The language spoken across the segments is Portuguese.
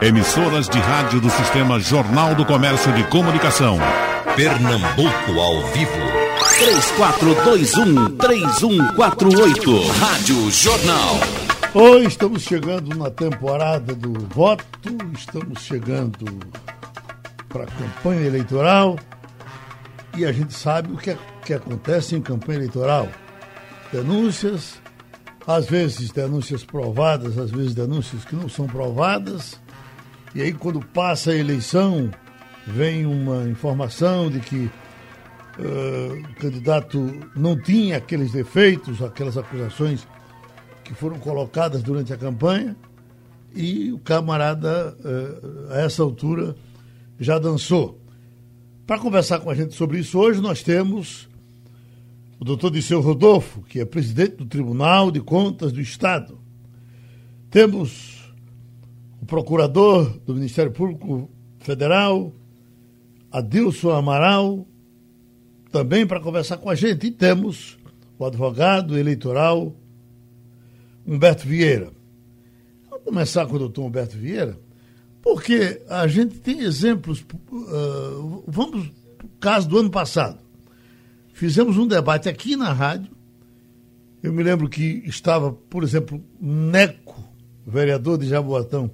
Emissoras de rádio do Sistema Jornal do Comércio de Comunicação. Pernambuco ao vivo. 3421-3148. Rádio Jornal. Oi, estamos chegando na temporada do voto, estamos chegando para a campanha eleitoral e a gente sabe o que, que acontece em campanha eleitoral. Denúncias, às vezes denúncias provadas, às vezes denúncias que não são provadas. E aí, quando passa a eleição, vem uma informação de que uh, o candidato não tinha aqueles defeitos, aquelas acusações que foram colocadas durante a campanha, e o camarada, uh, a essa altura, já dançou. Para conversar com a gente sobre isso hoje, nós temos o doutor Disseu Rodolfo, que é presidente do Tribunal de Contas do Estado. Temos o procurador do Ministério Público Federal, Adilson Amaral, também para conversar com a gente. E temos o advogado eleitoral Humberto Vieira. Vamos começar com o doutor Humberto Vieira, porque a gente tem exemplos. Uh, vamos caso do ano passado. Fizemos um debate aqui na rádio. Eu me lembro que estava, por exemplo, Neco, vereador de Jaboatão,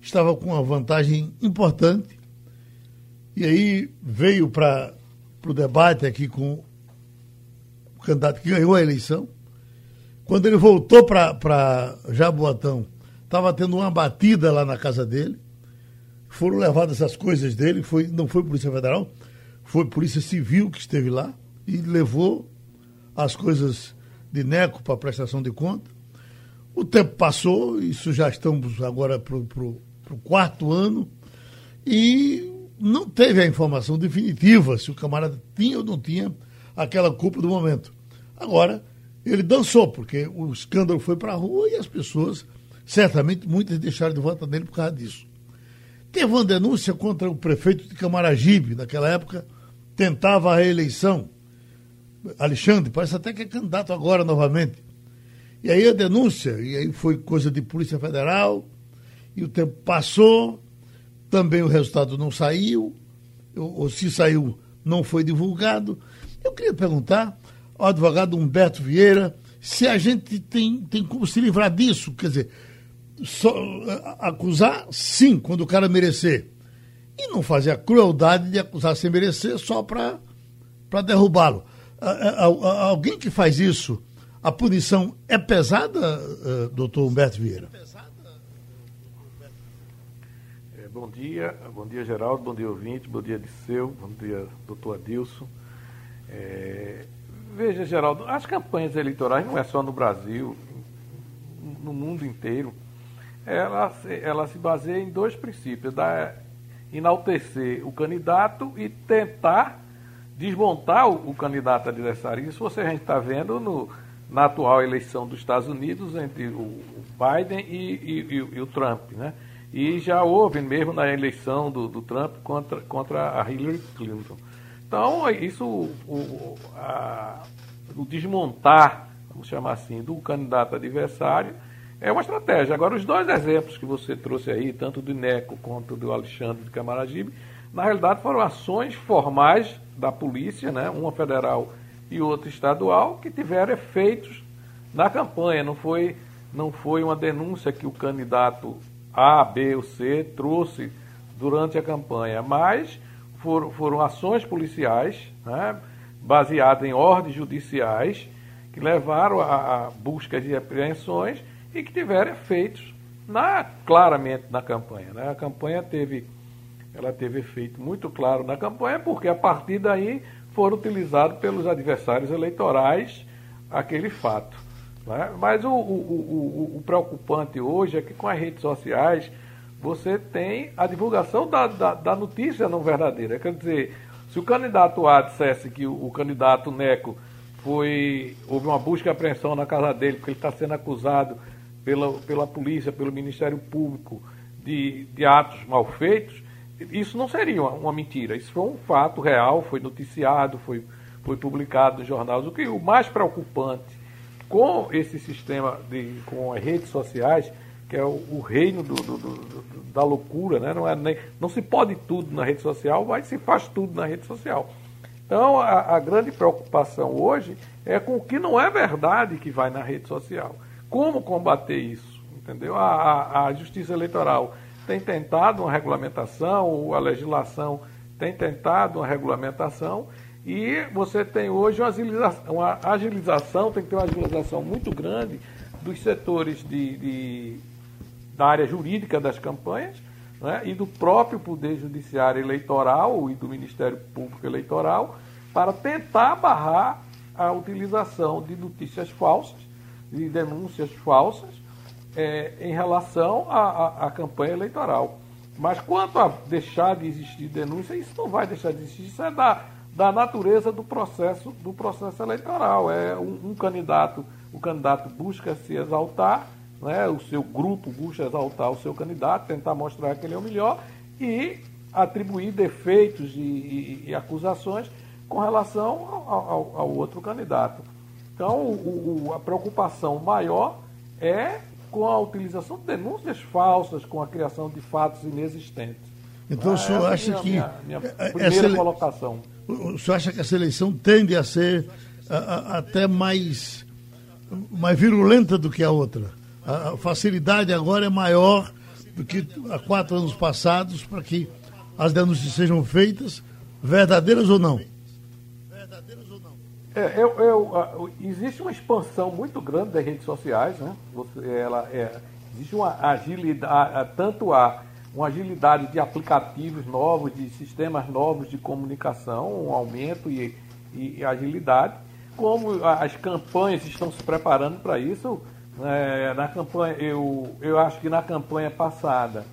estava com uma vantagem importante. E aí veio para o debate aqui com o candidato que ganhou a eleição. Quando ele voltou para Jaboatão, estava tendo uma batida lá na casa dele. Foram levadas as coisas dele, foi, não foi Polícia Federal, foi Polícia Civil que esteve lá e levou as coisas de Neco para prestação de conta. O tempo passou, isso já estamos agora para o quarto ano, e não teve a informação definitiva se o camarada tinha ou não tinha aquela culpa do momento. Agora, ele dançou, porque o escândalo foi para a rua e as pessoas, certamente, muitas deixaram de votar nele por causa disso. Teve uma denúncia contra o prefeito de Camaragibe, naquela época, tentava a reeleição Alexandre, parece até que é candidato agora novamente. E aí a denúncia, e aí foi coisa de Polícia Federal, e o tempo passou, também o resultado não saiu, ou, se saiu, não foi divulgado. Eu queria perguntar ao advogado Humberto Vieira se a gente tem, tem como se livrar disso, quer dizer, só, acusar, sim, quando o cara merecer. E não fazer a crueldade de acusar sem merecer só para derrubá-lo alguém que faz isso, a punição é pesada, uh, doutor Humberto Vieira? É, bom dia, bom dia Geraldo, bom dia ouvinte, bom dia Disseu, bom dia doutor Adilson. É, veja, Geraldo, as campanhas eleitorais não é só no Brasil, no mundo inteiro, ela, ela se baseia em dois princípios, da enaltecer o candidato e tentar desmontar o, candidato adversário. Isso você a gente está vendo no, na atual eleição dos Estados Unidos entre o, Biden e, e, e, e, o Trump. Né? E já houve mesmo na eleição do, do Trump contra, contra a Hillary Clinton. Então, isso, o, a, o desmontar, vamos chamar assim, do candidato adversário é uma estratégia. Agora, os dois exemplos que você trouxe aí, tanto do Neco quanto do Alexandre de Camaragibe, na realidade foram ações formais da polícia, né, uma federal e outra estadual, que tiveram efeitos na campanha. Não foi, não foi uma denúncia que o candidato A, B ou C trouxe durante a campanha, mas foram, foram ações policiais, né, baseadas em ordens judiciais, que levaram a, a busca de apreensões e que tiveram efeitos na, claramente na campanha. Né? A campanha teve ela teve efeito muito claro na campanha, porque a partir daí foram utilizados pelos adversários eleitorais aquele fato. Né? Mas o, o, o, o, preocupante hoje é que com as redes sociais você tem a divulgação da, da, da notícia não verdadeira. Quer dizer, se o candidato A dissesse que o, candidato Neco foi. houve uma busca e apreensão na casa dele, porque ele está sendo acusado pela, pela polícia, pelo Ministério Público de, de atos mal feitos, isso não seria uma, uma, mentira, isso foi um fato real, foi noticiado, foi, foi publicado nos jornais. O que o mais preocupante com esse sistema, de, com as redes sociais, que é o, o reino do, do, do, da loucura, né? não, é nem, não se pode tudo na rede social, mas se faz tudo na rede social. Então, a, a, grande preocupação hoje é com o que não é verdade que vai na rede social. Como combater isso? Entendeu? A, a, a Justiça Eleitoral tem tentado uma regulamentação, a legislação tem tentado uma regulamentação, e você tem hoje uma agilização, uma agilização, tem que ter uma agilização muito grande dos setores de, de da área jurídica das campanhas né, e do próprio Poder Judiciário Eleitoral e do Ministério Público Eleitoral para tentar barrar a utilização de notícias falsas, de denúncias falsas é, em relação à campanha eleitoral. Mas quanto a deixar de existir denúncia, isso não vai deixar de existir, isso é da, da natureza do processo, do processo eleitoral. É um, um candidato, o candidato busca se exaltar, né, o seu grupo busca exaltar o seu candidato, tentar mostrar que ele é o melhor e atribuir defeitos e, e, e acusações com relação ao, ao, ao, outro candidato. Então, o, o, a preocupação maior é com a utilização de denúncias falsas, com a criação de fatos inexistentes. Então, o senhor acha minha, que. Minha, minha primeira colocação. O senhor acha que essa eleição tende a ser a, a, até mais, mais virulenta do que a outra? A, a facilidade agora é maior do que há quatro anos passados para que as denúncias sejam feitas, verdadeiras ou não? É, eu, eu, existe uma expansão muito grande das redes sociais, né? Você, ela, é, existe uma agilidade, tanto há uma agilidade de aplicativos novos, de sistemas novos de comunicação, um aumento e, e, agilidade, como as campanhas estão se preparando para isso. É, na campanha, eu, eu acho que na campanha passada,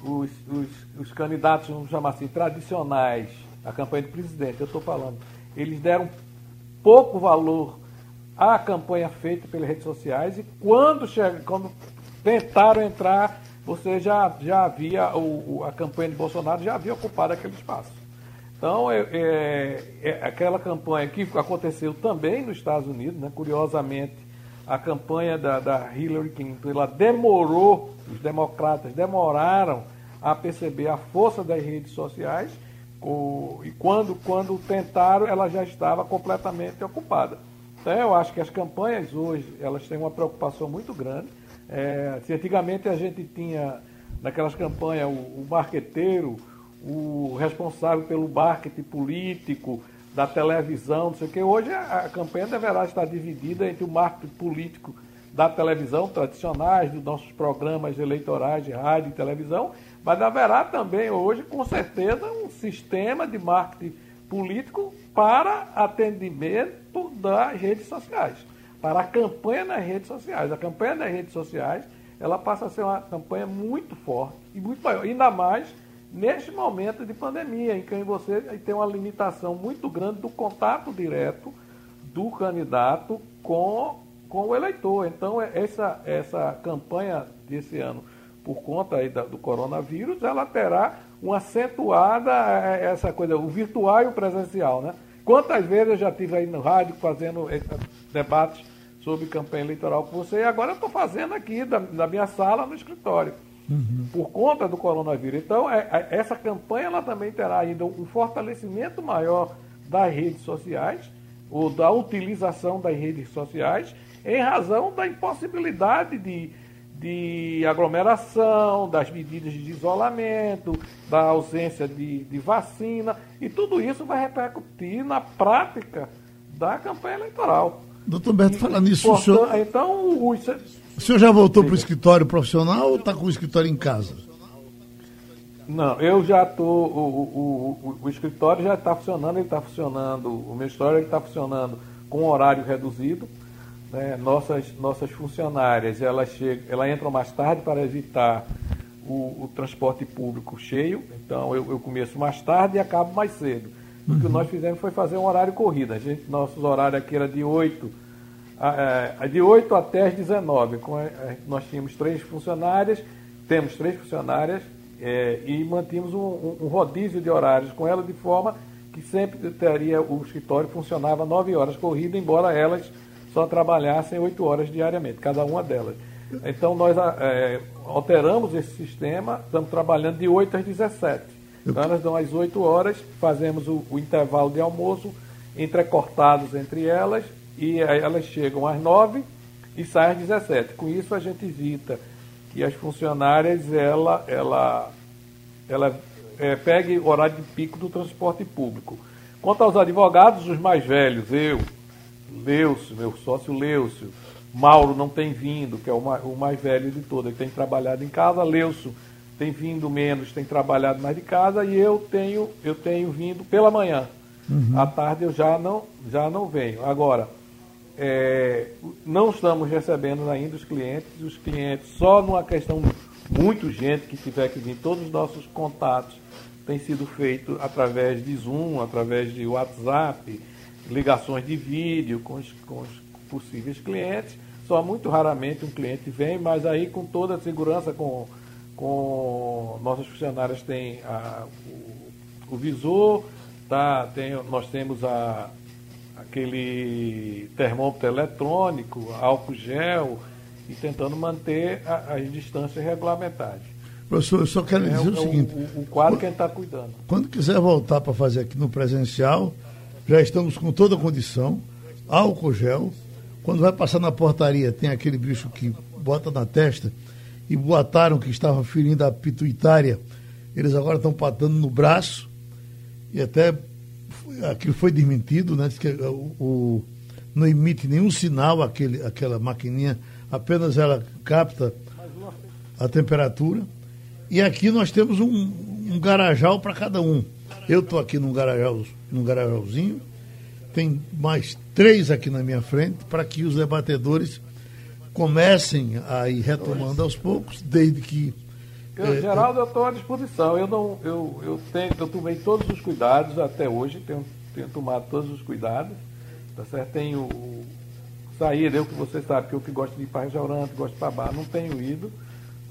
os, os, os candidatos, vamos chamar assim, tradicionais, a campanha de presidente, eu estou falando, eles deram pouco valor à campanha feita pelas redes sociais e quando, chega, quando tentaram entrar, você já, já havia, o, a campanha de Bolsonaro já havia ocupado aquele espaço. Então, é, é, é aquela campanha que aconteceu também nos Estados Unidos, né, curiosamente, a campanha da, da Hillary Clinton, ela demorou, os democratas demoraram a perceber a força das redes sociais e quando, quando tentaram, ela já estava completamente ocupada. Então, eu acho que as campanhas hoje, elas têm uma preocupação muito grande. É, se antigamente a gente tinha, naquelas campanhas, o, o marqueteiro, o responsável pelo marketing político, da televisão, não sei o que, hoje a, a campanha deverá estar dividida entre o marketing político da televisão tradicionais, dos nossos programas eleitorais de rádio e televisão, mas haverá também hoje, com certeza, um sistema de marketing político para atendimento das redes sociais, para a campanha nas redes sociais. A campanha nas redes sociais ela passa a ser uma campanha muito forte e muito maior, ainda mais neste momento de pandemia, em que você tem uma limitação muito grande do contato direto do candidato com, com o eleitor. Então, essa, essa campanha desse ano por conta aí do coronavírus, ela terá uma acentuada é, é, essa coisa, o virtual e o presencial, né? Quantas vezes eu já estive aí no rádio fazendo debates sobre campanha eleitoral com você e agora eu estou fazendo aqui da, da, minha sala no escritório. Uhum. Por conta do coronavírus. Então, é, é, essa campanha ela também terá ainda um fortalecimento maior das redes sociais, ou da utilização das redes sociais, em razão da impossibilidade de de aglomeração, das medidas de isolamento, da ausência de, de vacina, e tudo isso vai repercutir na prática da campanha eleitoral. Doutor Beto, falando nisso, o senhor, então, o, o senhor já voltou para o escritório profissional ou está com o escritório em casa? Não, eu já estou. O, o, o, escritório já está funcionando, ele está funcionando, o meu escritório está funcionando com horário reduzido né, nossas, nossas funcionárias elas, chegam, elas entram mais tarde para evitar o, o transporte público cheio, então eu, eu, começo mais tarde e acabo mais cedo. Uhum. O que uhum. nós fizemos foi fazer um horário corrida. A gente, nossos horários aqui era de 8, é, de 8 até as 19. Com, é, nós tínhamos três funcionárias, temos três funcionárias é, e mantínhamos um, um, um rodízio de horários com elas de forma que sempre teria o escritório funcionava 9 horas corrida, embora elas só trabalhassem oito horas diariamente, cada uma delas. Então nós é, alteramos esse sistema, estamos trabalhando de 8 às 17. Então elas dão às 8 horas, fazemos o, o intervalo de almoço, entrecortados entre elas, e elas chegam às 9 e saem às 17. Com isso a gente evita que as funcionárias ela, ela, ela é, pegue o horário de pico do transporte público. Quanto aos advogados, os mais velhos, eu, Leucio, meu sócio Leucio, Mauro não tem vindo, que é o mais, o mais velho de todos, ele tem trabalhado em casa, Leucio tem vindo menos, tem trabalhado mais de casa, e eu tenho, eu tenho vindo pela manhã. Uhum. À tarde eu já não, já não venho. Agora, é, não estamos recebendo ainda os clientes, os clientes só numa questão muito gente que tiver que vir, todos os nossos contatos têm sido feitos através de Zoom, através de WhatsApp, ligações de vídeo com os, com os possíveis clientes. Só muito raramente um cliente vem, mas aí com toda a segurança, com, com nossos funcionários têm a, o, o visor, tá, tem, nós temos a, aquele termômetro eletrônico, álcool gel, e tentando manter a, as distâncias regulamentares. Professor, eu só quero dizer é, o, seguinte: o, o quadro que a gente está cuidando. Quando quiser voltar para fazer aqui no presencial, já estamos com toda a condição, álcool gel. Quando vai passar na portaria, tem aquele bicho que bota na testa e boataram que estava ferindo a pituitária. Eles agora estão patando no braço e até aquilo foi desmentido, né? Que o, o, não emite nenhum sinal aquele, aquela maquininha, apenas ela capta a temperatura. E aqui nós temos um, um garajal para cada um. Eu estou aqui num, garajal, num garajalzinho, tem mais três aqui na minha frente, para que os debatedores comecem a ir retomando aos poucos, desde que eu, é, Geraldo, eu estou à disposição. Eu não, eu, eu tenho, eu tomei todos os cuidados até hoje, tenho, tenho tomado todos os cuidados. Tá certo? Tenho saído, eu que você sabe que eu que gosto de ir para restaurante, gosto de para bar, não tenho ido.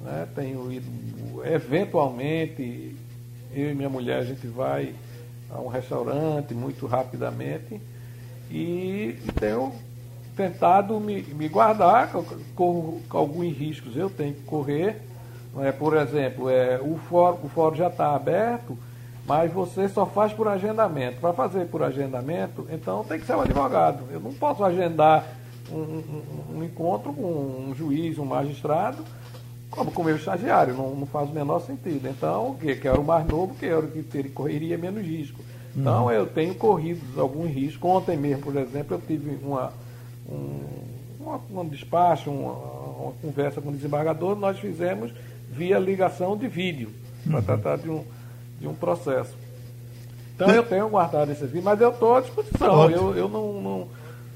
Né? Tenho ido eventualmente, eu e minha mulher, a gente vai a um restaurante muito rapidamente e tenho tentado me, me guardar, com alguns riscos eu tenho que correr é, por exemplo, é, o, fórum, o fórum já está aberto, mas você só faz por agendamento. Para fazer por agendamento, então tem que ser um advogado. Eu não posso agendar um, um, um encontro com um juiz, um magistrado, como com o meu estagiário, não, não faz o menor sentido. Então, o que? Quero o mais novo, quero que ele correria menos risco. Então, uhum. eu tenho corrido alguns riscos. Ontem mesmo, por exemplo, eu tive uma, um, um despacho, uma, uma conversa com o desembargador, nós fizemos via ligação de vídeo, para uhum. tratar de um, de um processo. Então eu tenho guardado esse vídeo, mas eu estou à disposição. Eu, eu não, não,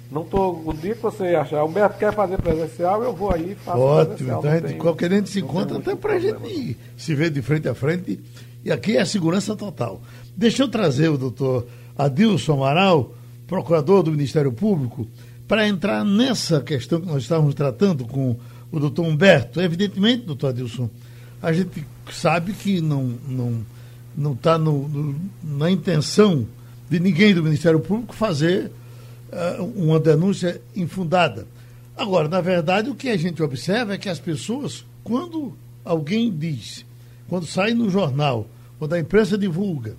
não tô, o dia que você achar, o Humberto quer fazer presencial, eu vou aí e faço Ótimo, então a gente, qualquer gente se encontra até para a gente se ver de frente a frente. E aqui é segurança total. Deixa eu trazer o doutor Adilson Amaral, procurador do Ministério Público, para entrar nessa questão que nós estávamos tratando com o doutor Humberto. Evidentemente, doutor Adilson, a gente sabe que não não não está na intenção de ninguém do Ministério Público fazer uma denúncia infundada. Agora, na verdade, o que a gente observa é que as pessoas, quando alguém diz, quando sai no jornal, quando a imprensa divulga,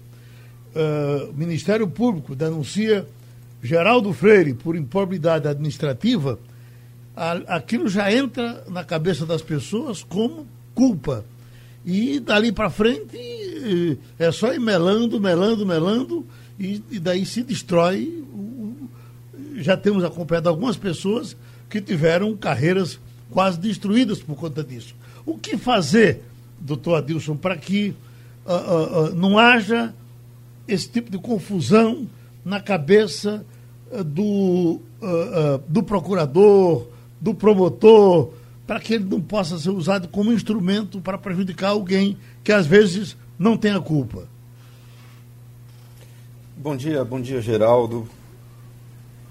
uh, o Ministério Público denuncia Geraldo Freire por improbidade administrativa, aquilo já entra na cabeça das pessoas como culpa. E dali para frente é só ir melando, melando, melando, e, e daí se destrói. Já temos acompanhado algumas pessoas que tiveram carreiras quase destruídas por conta disso. O que fazer, doutor Adilson, para que uh, uh, uh, não haja esse tipo de confusão na cabeça do, do procurador, do promotor, para que ele não possa ser usado como instrumento para prejudicar alguém que às vezes não tem a culpa. Bom dia, bom dia Geraldo,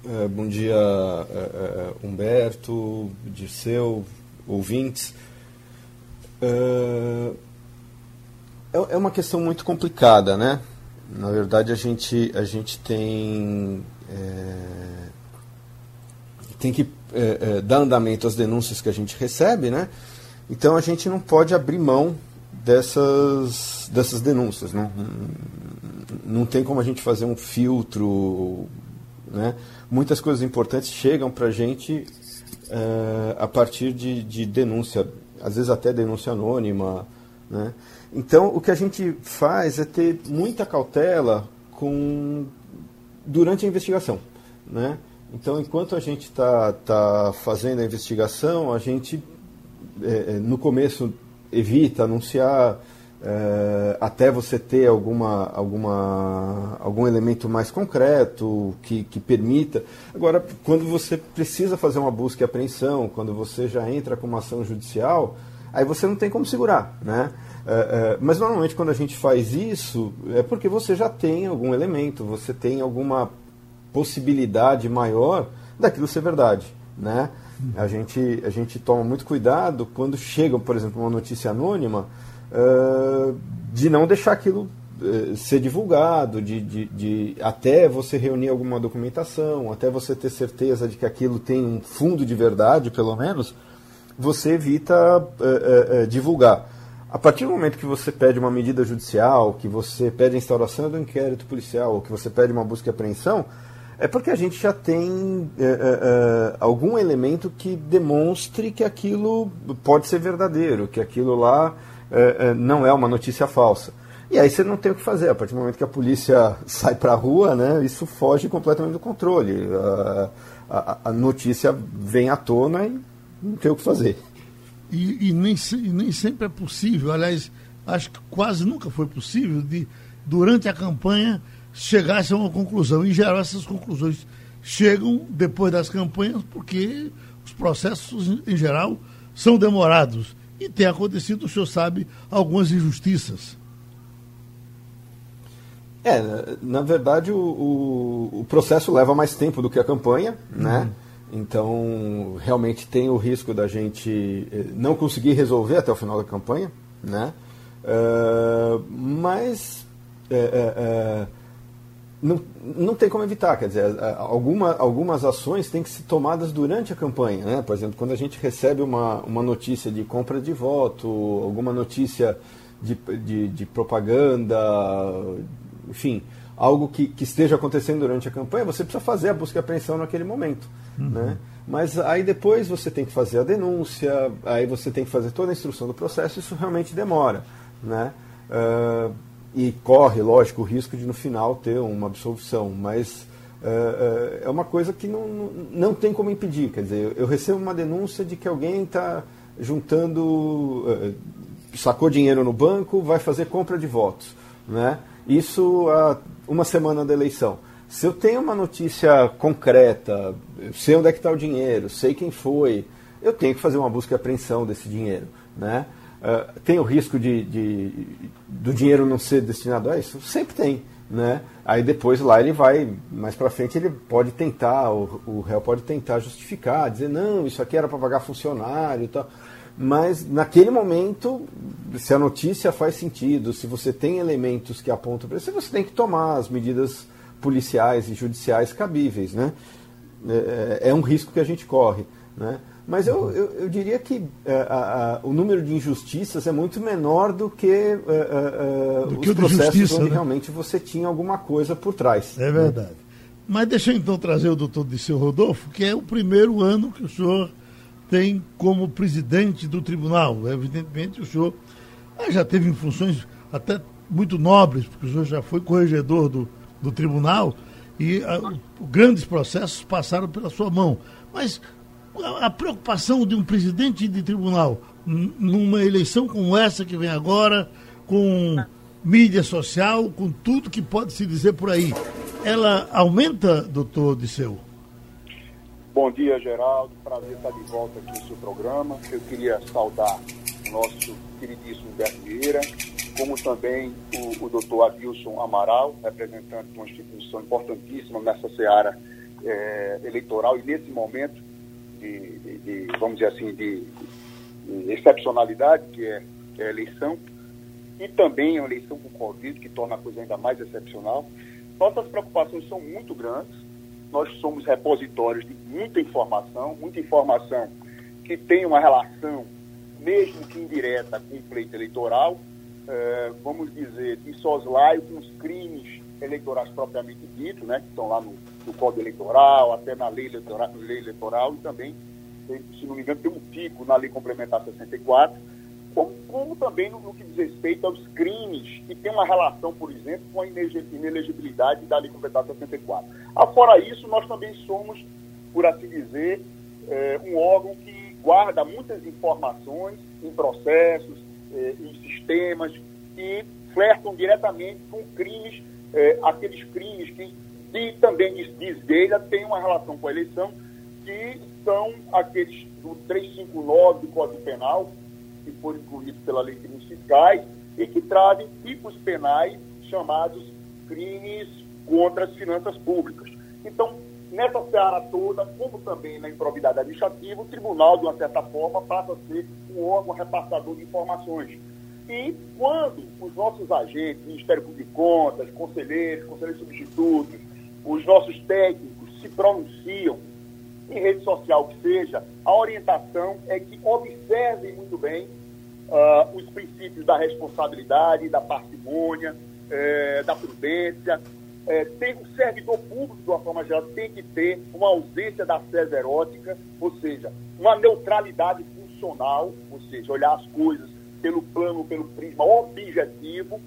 é, bom dia é, é, Humberto, Dirceu, ouvintes. É, uma questão muito complicada, né? Na verdade, a gente, a gente tem, é, tem que é, dar andamento às denúncias que a gente recebe, né? Então a gente não pode abrir mão dessas, dessas denúncias. Não, não tem como a gente fazer um filtro. Né? Muitas coisas importantes chegam para a gente é, a partir de, de denúncia, às vezes até denúncia anônima. Né? Então o que a gente faz é ter muita cautela com durante a investigação. Né? Então, enquanto a gente está tá fazendo a investigação, a gente, é, no começo, evita anunciar é, até você ter alguma, alguma, algum elemento mais concreto que, que permita. Agora, quando você precisa fazer uma busca e apreensão, quando você já entra com uma ação judicial, aí você não tem como segurar, né? É, é, mas normalmente quando a gente faz isso é porque você já tem algum elemento, você tem alguma possibilidade maior daquilo ser verdade, né? A gente, a gente toma muito cuidado quando chega, por exemplo, uma notícia anônima, de não deixar aquilo ser divulgado, de, de, de, até você reunir alguma documentação, até você ter certeza de que aquilo tem um fundo de verdade, pelo menos, você evita divulgar. A partir do momento que você pede uma medida judicial, que você pede a instauração do inquérito policial, ou que você pede uma busca e apreensão, é porque a gente já tem é, é, algum elemento que demonstre que aquilo pode ser verdadeiro, que aquilo lá é, é não é uma notícia falsa. E aí você não tem o que fazer. A partir do momento que a polícia sai para a rua, né, isso foge completamente do controle. A, a, a, notícia vem à tona e não tem o que fazer. E, e, nem, e nem sempre é possível, aliás, acho que quase nunca foi possível de, durante a campanha, chegasse a uma conclusão. Em geral, essas conclusões chegam depois das campanhas, porque os processos, em geral, são demorados. E tem acontecido, o senhor sabe, algumas injustiças. É, na verdade, o, o, o processo leva mais tempo do que a campanha, né? Uhum. Então, realmente tem o risco da gente eh, não conseguir resolver até o final da campanha, né? Uh, mas é, é, não, não tem como evitar, quer dizer, alguma, algumas ações têm que ser tomadas durante a campanha. Né? Por exemplo, quando a gente recebe uma, uma notícia de compra de voto, alguma notícia de, de, de propaganda, enfim, algo que, que, esteja acontecendo durante a campanha, você precisa fazer a busca e apreensão naquele momento. Uhum. Né? Mas aí depois você tem que fazer a denúncia, aí você tem que fazer toda a instrução do processo, isso realmente demora. Né? Uh, e corre, lógico, o risco de no final ter uma absolvição, mas é, é uma coisa que não, não, tem como impedir. Quer dizer, eu recebo uma denúncia de que alguém está juntando, sacou dinheiro no banco, vai fazer compra de votos. Né? Isso há uma semana da eleição. Se eu tenho uma notícia concreta, sei onde é que está o dinheiro, sei quem foi, eu tenho que fazer uma busca e apreensão desse dinheiro. Né? Uh, tem o risco de, de, do dinheiro não ser destinado a isso? Sempre tem. Né? Aí depois lá ele vai, mais para frente ele pode tentar, o, o réu pode tentar justificar, dizer, não, isso aqui era para pagar funcionário e tal. Mas naquele momento, se a notícia faz sentido, se você tem elementos que apontam para isso, você tem que tomar as medidas policiais e judiciais cabíveis. Né? É, é, é um risco que a gente corre. Né? Mas eu, eu, eu diria que a, a, o número de injustiças é muito menor do que, é, é, do que os processos justiça, onde né? realmente você tinha alguma coisa por trás. É verdade. Né? Mas deixa eu então trazer o doutor Disseu Rodolfo, que é o primeiro ano que o senhor tem como presidente do tribunal. Evidentemente, o senhor já teve funções até muito nobres, porque o senhor já foi corregedor do, do tribunal e a, grandes processos passaram pela sua mão. Mas a preocupação de um presidente de tribunal numa eleição como essa que vem agora, com mídia social, com tudo que pode se dizer por aí, ela aumenta, doutor Disseu? Bom dia, Geraldo. Prazer estar de volta aqui no seu programa. Eu queria saudar o nosso queridíssimo Humberto Vieira, como também o, o doutor Adilson Amaral, representante de uma instituição importantíssima nessa seara é, eleitoral e nesse momento de, de, de, vamos dizer assim, de, de excepcionalidade, que é, que é, a eleição, e também a eleição com Covid, que torna a coisa ainda mais excepcional. Nossas preocupações são muito grandes, nós somos repositórios de muita informação, muita informação que tem uma relação, mesmo que indireta, com o pleito eleitoral, é, vamos dizer, de soslaio com os crimes eleitorais propriamente ditos, né, que estão lá no, no Código Eleitoral, até na lei eleitoral, lei eleitoral e também, se não me engano, tem um pico na Lei Complementar 64, como, como também no, no, que diz respeito aos crimes que tem uma relação, por exemplo, com a inelegibilidade da Lei Complementar 64. Afora isso, nós também somos, por assim dizer, é, um órgão que guarda muitas informações em processos, é, em sistemas que flertam diretamente com crimes, é, aqueles crimes que e também diz dele tem uma relação com a eleição, que são aqueles do 359 do Código Penal, que foram incluídos pela Lei de Crimes Fiscais, e que trazem tipos penais chamados crimes contra as finanças públicas. Então, nessa seara toda, como também na improbidade administrativa, o tribunal, de uma certa forma, passa a ser um órgão repassador de informações. E quando os nossos agentes, Ministério Público de Contas, conselheiros, conselheiros substitutos, os nossos técnicos se pronunciam em rede social que seja, a orientação é que observem muito bem uh, os princípios da responsabilidade, da parcimônia, eh, da prudência. Eh, tem, o servidor público, de uma forma geral, tem que ter uma ausência da sede erótica, ou seja, uma neutralidade funcional, ou seja, olhar as coisas pelo plano, pelo prisma objetivo.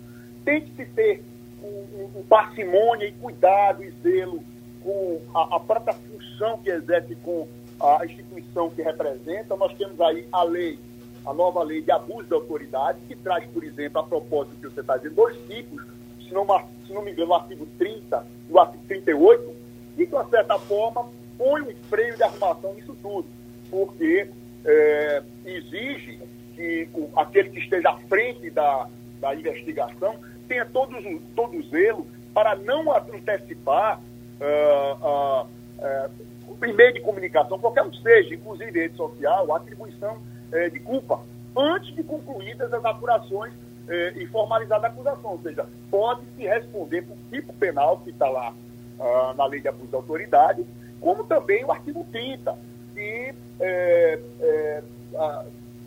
Tem que se ter um parcimônia e cuidado e zelo com a, a, própria função que exerce com a instituição que representa. Nós temos aí a lei, a nova lei de abuso de autoridade, que traz, por exemplo, a propósito que você está dizendo, dois tipos, se não, se não me engano, o artigo 30 e o artigo 38, e, de uma certa forma, põe um freio de arrumação nisso tudo, porque é, exige que o, aquele que esteja à frente da, da investigação tenha todo, todo zelo para não antecipar uh, uh, uh, o meio de comunicação, qualquer um seja, inclusive rede social, atribuição uh, de culpa, antes de concluídas as apurações uh, e formalizada a acusação. Ou seja, pode-se responder por tipo penal que está lá na lei de abuso de autoridade, como também o artigo 30, que é,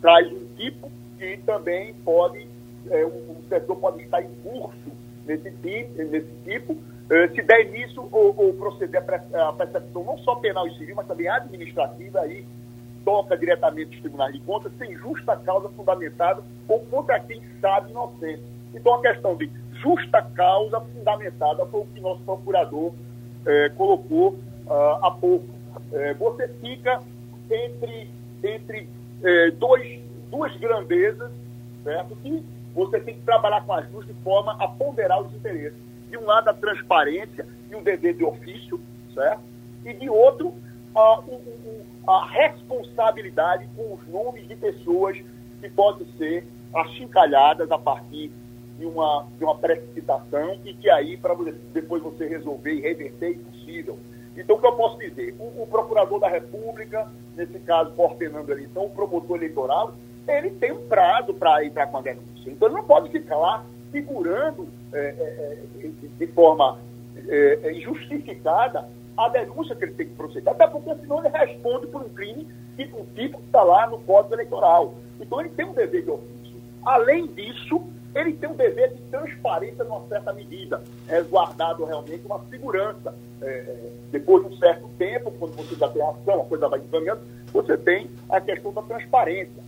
traz um tipo que também pode é, um, setor pode estar em curso nesse, nesse tipo, é, se der início ou, ou proceder a percepção não só penal e civil, mas também administrativa, aí toca diretamente os tribunais de contas, sem justa causa fundamentada ou contra quem sabe inocente. Então, a questão de justa causa fundamentada foi o que nosso procurador é, colocou uh, há pouco. É, você fica entre, entre dois, duas grandezas, certo? que você tem que trabalhar com as duas de forma a ponderar os interesses. De um lado, a transparência e o dever de ofício, certo? E de outro, a, a responsabilidade com os nomes de pessoas que podem ser achincalhadas a partir de uma, de uma precipitação e que aí, para depois você resolver e reverter, é impossível. Então, o que eu posso dizer? O, o procurador da República, nesse caso, coordenando a eleição, o promotor eleitoral, ele tem um prazo para entrar com a denúncia. Então ele não pode ficar lá segurando é, é, é de forma é, é, injustificada a denúncia que ele tem que proceder. Até porque senão ele responde por um crime que o tipo que está lá no Código Eleitoral. Então ele tem um dever de ofício. Além disso, ele tem um dever de transparência numa certa medida, resguardado realmente uma segurança. É, depois de um certo tempo, quando você já tem ação, a coisa vai encaminhando, você tem a questão da transparência.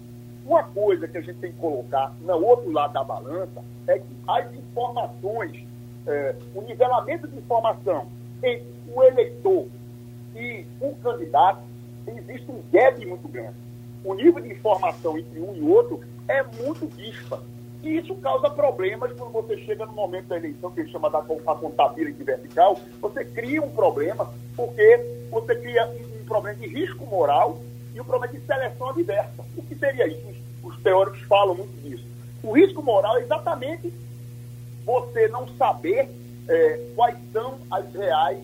Uma coisa que a gente tem que colocar no outro lado da balança é que as informações, é, o nivelamento de informação entre o eleitor e o candidato, existe um gap muito grande. O nível de informação entre um e outro é muito disparo. E isso causa problemas quando você chega no momento da eleição, que a gente chama da contabilidade vertical, você cria um problema, porque você cria um problema de risco moral e o problema de seleção adversa. O que seria isso? Os teóricos falam muito disso. O risco moral é exatamente você não saber é, quais são as reais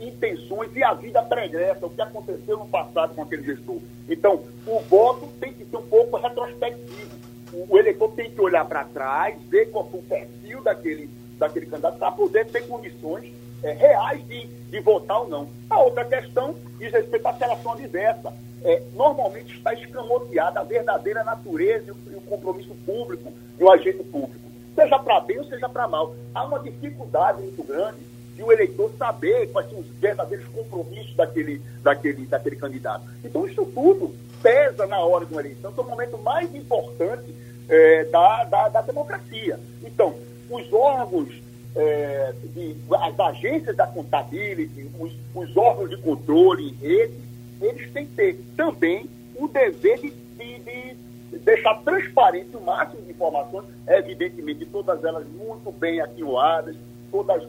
intenções e a vida pregressa, o que aconteceu no passado com aquele gestor. Então, o voto tem que ser um pouco retrospectivo. O, o eleitor tem que olhar para trás, ver qual foi o perfil daquele, daquele candidato, para poder ter condições é, reais de, de votar ou não. A outra questão diz respeito à seleção adversa. É, normalmente está escamoteada a verdadeira natureza e o, e o compromisso público do agente público, seja para bem ou seja para mal. Há uma dificuldade muito grande de o eleitor saber quais são os verdadeiros compromissos daquele, daquele, daquele candidato. Então, isso tudo pesa na hora de uma eleição, que é o momento mais importante é, da, da, da, democracia. Então, os órgãos, é, de, as agências da contabilidade, os, os, órgãos de controle em rede, eles têm que ter também o dever de, de, de deixar transparente o máximo de informações, evidentemente todas elas muito bem atenuadas, todas,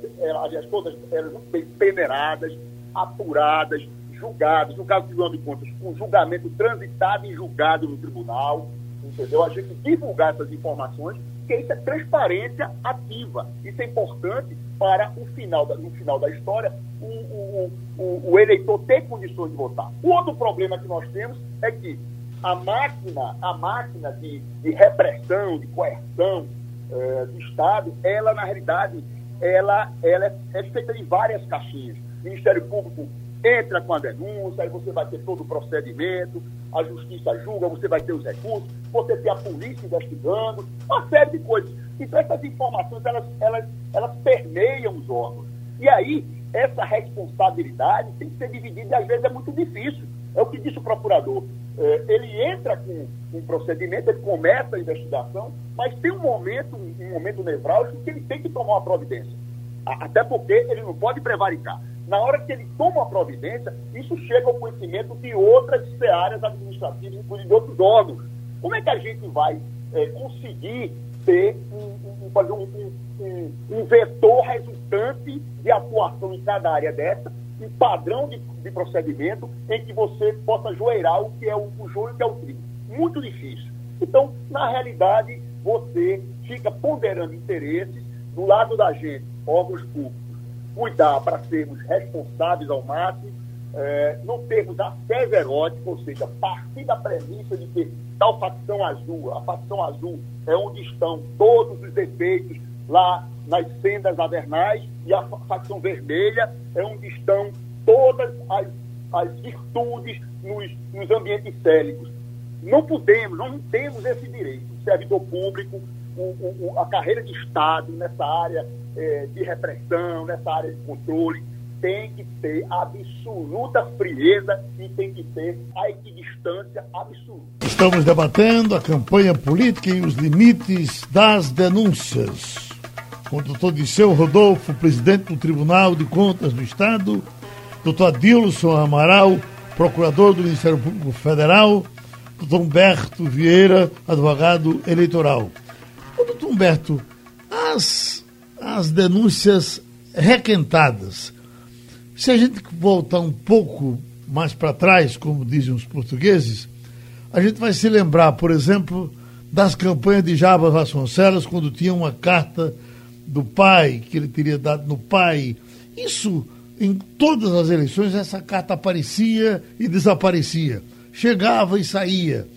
aliás, todas elas muito bem peneiradas, apuradas, julgadas, no caso Tribunal de Contas, com julgamento transitado e julgado no tribunal, entendeu? A gente divulgar essas informações, que isso é transparência ativa. Isso é importante para o final da, no final da história o, o, o, eleitor ter condições de votar. O outro problema que nós temos é que a máquina, a máquina de, de repressão, de coerção eh, do Estado, ela, na realidade, ela, ela é, é feita de várias caixinhas. O Ministério Público entra com a denúncia, aí você vai ter todo o procedimento, a justiça julga, você vai ter os recursos, você tem a polícia investigando, uma série de coisas. Então, essas informações, elas, elas, elas permeiam os órgãos. E aí, essa responsabilidade tem que ser dividida e às vezes é muito difícil. É o que disse o procurador. É, ele entra com um procedimento, ele começa a investigação, mas tem um momento, um momento nevrálgico que ele tem que tomar uma providência. Até porque ele não pode prevaricar. Na hora que ele toma a providência, isso chega ao conhecimento de outras áreas administrativas, inclusive outros órgãos. Como é que a gente vai é, conseguir ter um, um, um, um, um, vetor resultante de atuação em cada área dessa, um padrão de, de procedimento em que você possa joeirar o que é o, o joio e o que é o trigo? Muito difícil. Então, na realidade, você fica ponderando interesses do lado da gente, órgãos públicos, cuidar para sermos responsáveis ao máximo, é, não termos acesso erótico, ou seja, partir da premissa de que tal facção azul, a facção azul é onde estão todos os efeitos lá nas sendas avernais e a facção vermelha é onde estão todas as, as virtudes nos, nos ambientes célicos. Não podemos, não temos esse direito. O servidor público, o, o, a carreira de Estado nessa área é, de repressão, nessa área de controle, tem que ter absoluta frieza e tem que ter a equidistância absoluta. Estamos debatendo a campanha política e os limites das denúncias. Com o doutor Disseu Rodolfo, presidente do Tribunal de Contas do Estado, doutor Adilson Amaral, procurador do Ministério Público Federal, doutor Humberto Vieira, advogado eleitoral. Ô, doutor Humberto, as as denúncias requentadas. Se a gente voltar um pouco mais para trás, como dizem os portugueses, a gente vai se lembrar, por exemplo, das campanhas de Jabas Vasconcelos, quando tinha uma carta do pai, que ele teria dado no pai. Isso, em todas as eleições, essa carta aparecia e desaparecia. Chegava e saía.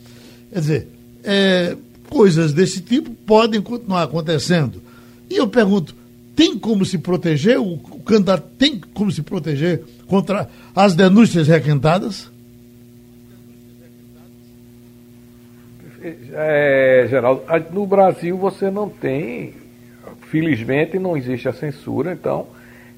Quer dizer, é, coisas desse tipo podem continuar acontecendo. E eu pergunto, tem como se proteger, o, o candidato tem como se proteger contra as denúncias requentadas? É, Geraldo, no Brasil você não tem, felizmente não existe a censura, então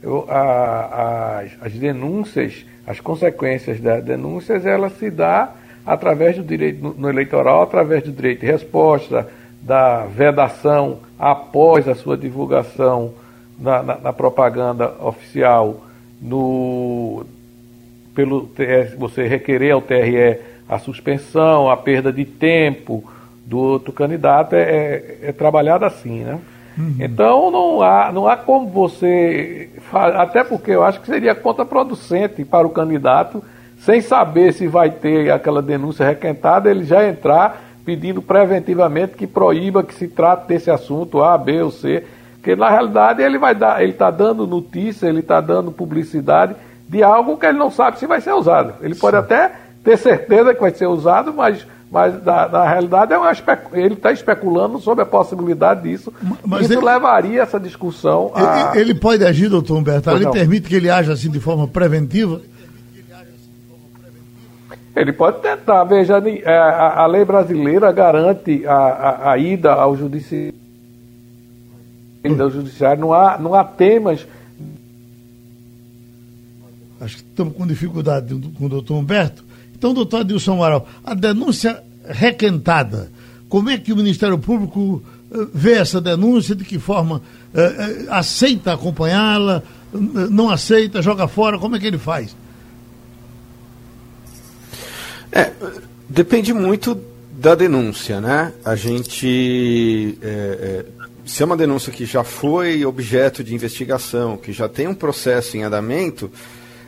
eu, a, a, as denúncias, as consequências das denúncias, elas se dá através do direito no, no eleitoral, através do direito de resposta, da vedação após a sua divulgação na, na, na propaganda oficial, no, pelo você requerer ao TRE a suspensão, a perda de tempo do outro candidato, é, é, é trabalhado assim, né? Uhum. Então não há, não há como você. Até porque eu acho que seria contraproducente para o candidato, sem saber se vai ter aquela denúncia requentada, ele já entrar pedindo preventivamente que proíba que se trate desse assunto A, B ou C, porque na realidade ele vai dar, ele está dando notícia, ele está dando publicidade de algo que ele não sabe se vai ser usado. Ele pode Sim. até ter certeza que vai ser usado, mas mas na, na realidade é uma ele está especulando sobre a possibilidade disso. Mas isso ele, levaria essa discussão a... Ele pode agir, doutor Humberto? Ele permite que ele haja assim de forma preventiva? Ele pode tentar. Veja, é, a, a lei brasileira garante a, a, a ida ao judiciário. Ao judiciário. Não, há, não há temas. Acho que estamos com dificuldade com o doutor Humberto. Então, doutor Adilson Amaral, a denúncia requentada, como é que o Ministério Público eh, vê essa denúncia, de que forma eh, eh, aceita acompanhá-la, não aceita, joga fora, como é que ele faz? É, depende muito da denúncia, né? A gente. É, é, se é uma denúncia que já foi objeto de investigação, que já tem um processo em andamento,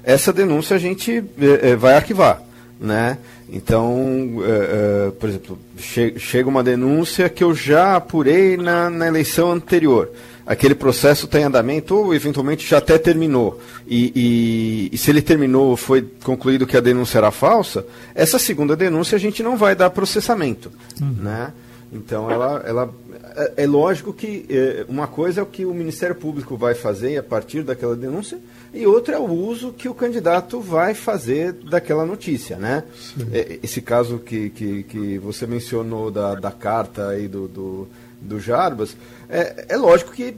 essa denúncia a gente é, vai arquivar, né? Então, é, por exemplo, che chega uma denúncia que eu já apurei na, na eleição anterior aquele processo está em andamento ou eventualmente já até terminou, e, e, e, se ele terminou, foi concluído que a denúncia era falsa, essa segunda denúncia a gente não vai dar processamento. Hum. Né? Então, ela, ela, é, é lógico que é, uma coisa é o que o Ministério Público vai fazer a partir daquela denúncia, e outra é o uso que o candidato vai fazer daquela notícia. Né? É, esse caso que, que, que você mencionou da, da carta aí do, do do Jarbas, é, é lógico que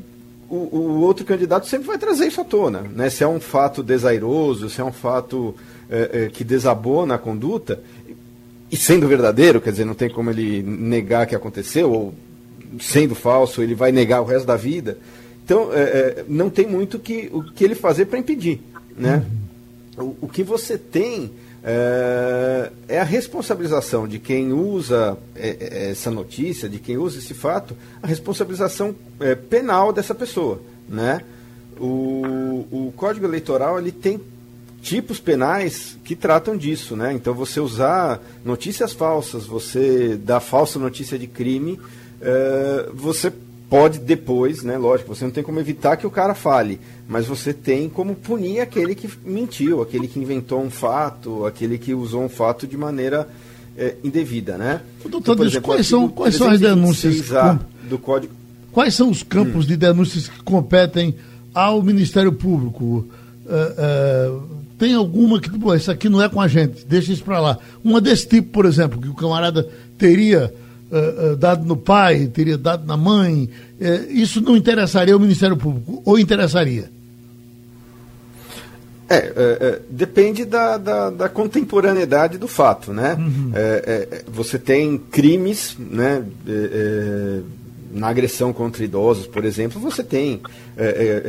o, o, outro candidato sempre vai trazer isso à tona. Né? Se é um fato desairoso, se é um fato é, é, que desabona a conduta, e sendo verdadeiro, quer dizer, não tem como ele negar que aconteceu, ou sendo falso, ele vai negar o resto da vida. Então, é, é, não tem muito que, o que ele fazer para impedir. Né? Uhum. O, o que você tem é, é, a responsabilização de quem usa é, é, essa notícia, de quem usa esse fato, a responsabilização é, penal dessa pessoa, né? O, o Código Eleitoral ele tem tipos penais que tratam disso, né? Então você usar notícias falsas, você dar falsa notícia de crime, é, você pode depois, né? Lógico, você não tem como evitar que o cara fale, mas você tem como punir aquele que mentiu, aquele que inventou um fato, aquele que usou um fato de maneira é, indevida, né? Doutor, então, exemplo, quais são, quais são as denúncias do Código? Quais são os campos hum. de denúncias que competem ao Ministério Público? Uh, uh, tem alguma que, pô, isso aqui não é com a gente, deixa isso para lá. Uma desse tipo, por exemplo, que o camarada teria uh, dado no pai, teria dado na mãe, isso não interessaria ao Ministério Público, ou interessaria? É, é, é, depende da, da, da, contemporaneidade do fato, né? Uhum. É, é você tem crimes, né? É, na agressão contra idosos, por exemplo, você tem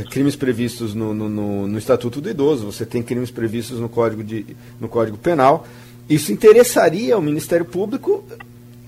crimes previstos no, no, no, no, Estatuto do Idoso, você tem crimes previstos no Código, de, no Código Penal. Isso interessaria ao Ministério Público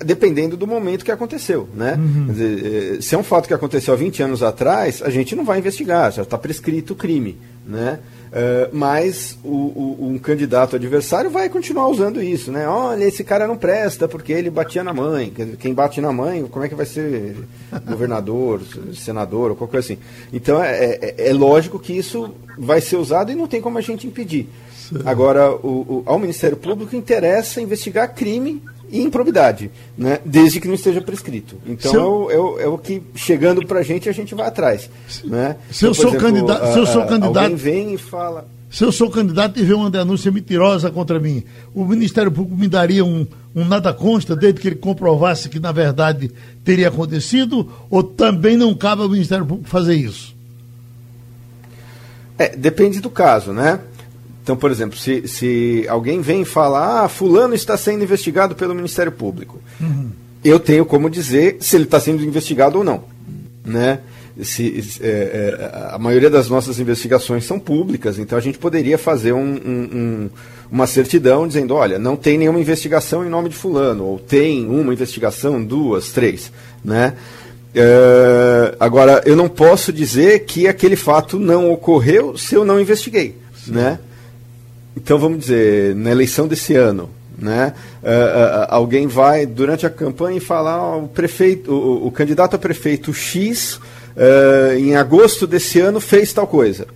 dependendo do momento que aconteceu, né? Uhum. Dizer, se é um fato que aconteceu há 20 anos atrás, a gente não vai investigar, já está prescrito o crime, né? Uh, mas o, o, um candidato adversário vai continuar usando isso, né? Olha, esse cara não presta porque ele batia na mãe. Quem bate na mãe, como é que vai ser governador, senador ou qualquer coisa assim? Então é, é, é, lógico que isso vai ser usado e não tem como a gente impedir. Sim. Agora, o, ao Ministério Público interessa investigar crime e improbidade, né? desde que não esteja prescrito. Então é o, é, o, é, o, que, chegando para a gente, a gente vai atrás. Né? Se eu então, sou exemplo. A, se eu sou candidato alguém vem e fala. Se eu sou candidato e vê uma denúncia mentirosa contra mim, o Ministério Público me daria um, um nada consta, desde que ele comprovasse que, na verdade, teria acontecido, ou também não cabe ao Ministério Público fazer isso? É, depende do caso, né? Então, por exemplo, se, se alguém vem falar, ah, fulano está sendo investigado pelo Ministério Público, uhum. eu tenho como dizer se ele está sendo investigado ou não, né? Se, é, é, a maioria das nossas investigações são públicas, então a gente poderia fazer um, um, um, uma certidão dizendo, olha, não tem nenhuma investigação em nome de fulano, ou tem uma investigação, duas, três, né? É, agora, eu não posso dizer que aquele fato não ocorreu se eu não investiguei, Sim. né? Então, vamos dizer, na eleição desse ano, né, uh, uh, alguém vai, durante a campanha, e falar o, prefeito, o, o candidato a prefeito X, uh, em agosto desse ano, fez tal coisa.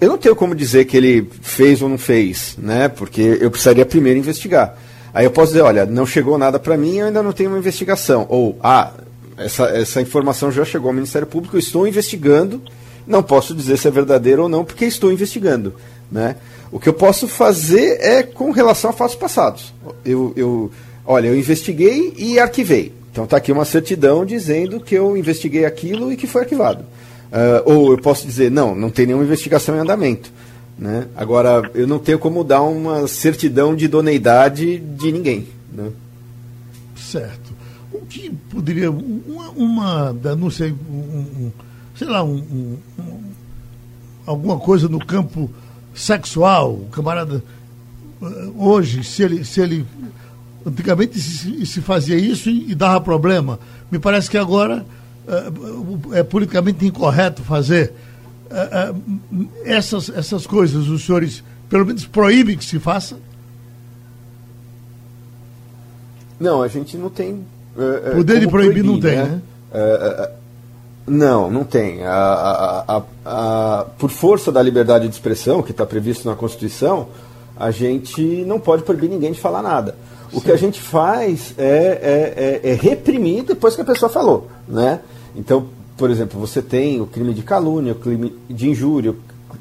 Eu não tenho como dizer que ele fez ou não fez, né, porque eu precisaria primeiro investigar. Aí eu posso dizer, olha, não chegou nada para mim, eu ainda não tenho uma investigação. Ou, ah, essa, essa informação já chegou ao Ministério Público, eu estou investigando, não posso dizer se é verdadeiro ou não, porque estou investigando. Né? O que eu posso fazer é com relação a fatos passados. Eu, eu, olha, eu investiguei e arquivei. Então está aqui uma certidão dizendo que eu investiguei aquilo e que foi arquivado. Uh, ou eu posso dizer, não, não tem nenhuma investigação em andamento. Né? Agora, eu não tenho como dar uma certidão de idoneidade de ninguém. Né? Certo. O que poderia. Uma, uma denúncia, um, um, sei lá, um, alguma coisa no campo sexual, o camarada. Eh, hoje, se ele, se ele Antigamente se, se fazia isso e, e, dava problema. Me parece que agora é, é politicamente incorreto fazer. É, é, essas, essas coisas, os senhores, pelo menos, proíbem que se faça? Não, a gente não tem. Poder de proibir, proibir, não tem, né? né? Não, não tem. A, a, a, por força da liberdade de expressão, que está previsto na Constituição, a gente não pode proibir ninguém de falar nada. O que a gente faz é, é, é, é, reprimir depois que a pessoa falou. Né? Então, por exemplo, você tem o crime de calúnia, o crime de injúria,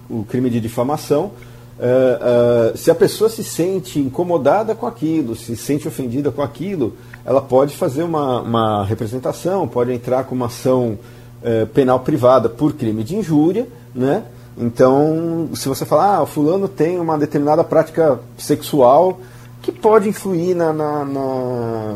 o crime de difamação. Uh, uh, se a pessoa se sente incomodada com aquilo, se sente ofendida com aquilo, ela pode fazer uma, uma representação, pode entrar com uma ação uh, penal privada por crime de injúria, né? Então, se você falar, ah, o fulano tem uma determinada prática sexual que pode influir na, na, na,